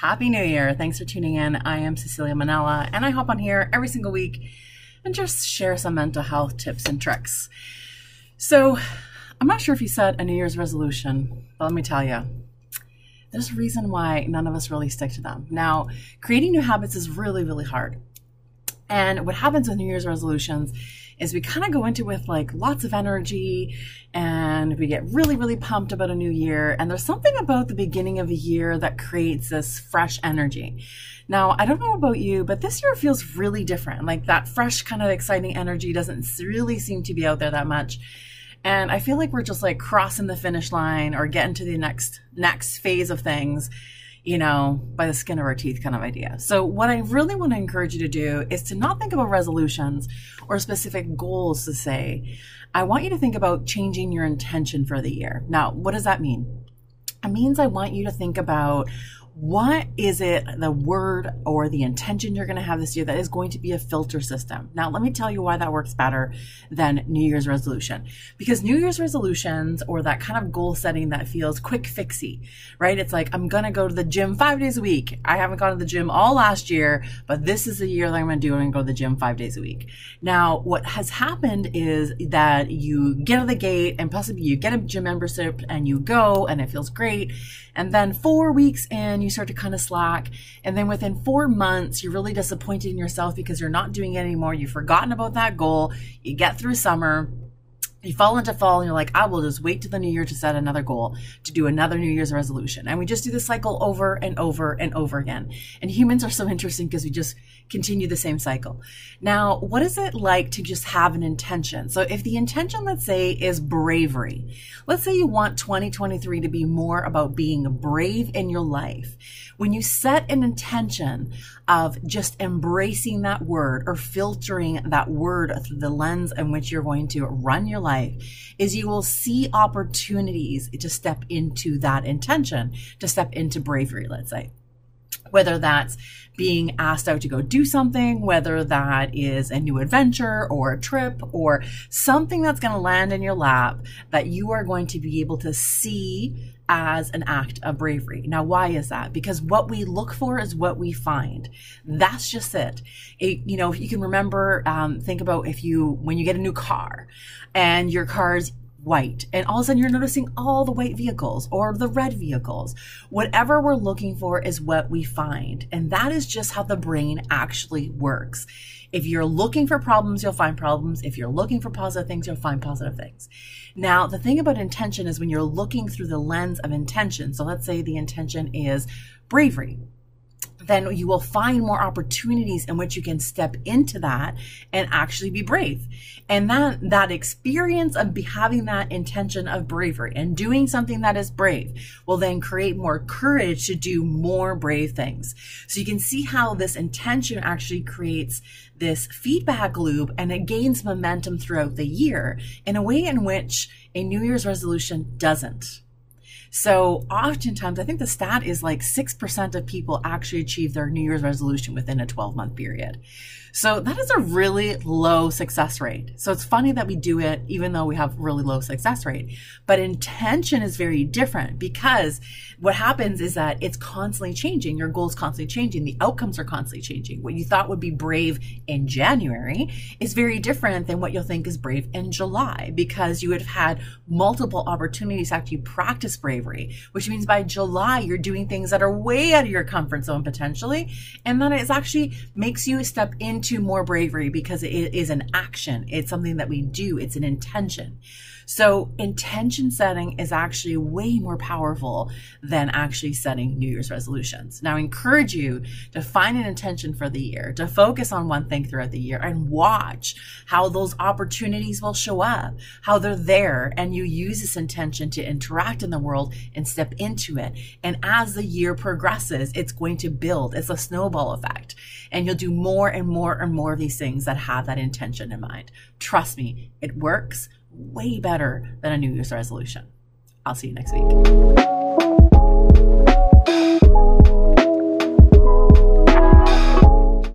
Happy New Year. Thanks for tuning in. I am Cecilia Manella, and I hop on here every single week and just share some mental health tips and tricks. So, I'm not sure if you set a New Year's resolution, but let me tell you, there's a reason why none of us really stick to them. Now, creating new habits is really, really hard. And what happens with New Year's resolutions is we kind of go into with like lots of energy and we get really, really pumped about a new year. And there's something about the beginning of a year that creates this fresh energy. Now, I don't know about you, but this year feels really different. Like that fresh kind of exciting energy doesn't really seem to be out there that much. And I feel like we're just like crossing the finish line or getting to the next next phase of things you know, by the skin of our teeth kind of idea. So, what I really want to encourage you to do is to not think about resolutions or specific goals to say. I want you to think about changing your intention for the year. Now, what does that mean? It means I want you to think about what is it, the word or the intention you're going to have this year that is going to be a filter system? Now, let me tell you why that works better than New Year's resolution. Because New Year's resolutions or that kind of goal setting that feels quick fixy, right? It's like, I'm going to go to the gym five days a week. I haven't gone to the gym all last year, but this is the year that I'm going to do it and go to the gym five days a week. Now, what has happened is that you get out of the gate and possibly you get a gym membership and you go and it feels great. And then four weeks in, you start to kind of slack. And then within four months, you're really disappointed in yourself because you're not doing it anymore. You've forgotten about that goal. You get through summer you fall into fall and you're like, I will just wait to the new year to set another goal, to do another New Year's resolution. And we just do the cycle over and over and over again. And humans are so interesting because we just continue the same cycle. Now, what is it like to just have an intention? So if the intention, let's say, is bravery, let's say you want 2023 to be more about being brave in your life. When you set an intention of just embracing that word or filtering that word through the lens in which you're going to run your life, is you will see opportunities to step into that intention, to step into bravery, let's say whether that's being asked out to go do something, whether that is a new adventure or a trip or something that's going to land in your lap that you are going to be able to see as an act of bravery. Now, why is that? Because what we look for is what we find. That's just it. it you know, if you can remember, um, think about if you, when you get a new car and your car's white and all of a sudden you're noticing all the white vehicles or the red vehicles. Whatever we're looking for is what we find and that is just how the brain actually works. If you're looking for problems you'll find problems. If you're looking for positive things you'll find positive things. Now the thing about intention is when you're looking through the lens of intention so let's say the intention is bravery then you will find more opportunities in which you can step into that and actually be brave. And that, that experience of having that intention of bravery and doing something that is brave will then create more courage to do more brave things. So you can see how this intention actually creates this feedback loop and it gains momentum throughout the year in a way in which a New Year's resolution doesn't. So oftentimes, I think the stat is like 6% of people actually achieve their New Year's resolution within a 12 month period. So that is a really low success rate. So it's funny that we do it even though we have really low success rate. But intention is very different because what happens is that it's constantly changing. Your goals constantly changing. The outcomes are constantly changing. What you thought would be brave in January is very different than what you'll think is brave in July because you would have had multiple opportunities to actually practice bravery, which means by July you're doing things that are way out of your comfort zone potentially. And then it actually makes you step in into more bravery because it is an action. It's something that we do. It's an intention. So intention setting is actually way more powerful than actually setting New Year's resolutions. Now I encourage you to find an intention for the year, to focus on one thing throughout the year and watch how those opportunities will show up, how they're there. And you use this intention to interact in the world and step into it. And as the year progresses, it's going to build. It's a snowball effect. And you'll do more and more and more of these things that have that intention in mind. Trust me, it works way better than a New Year's resolution. I'll see you next week.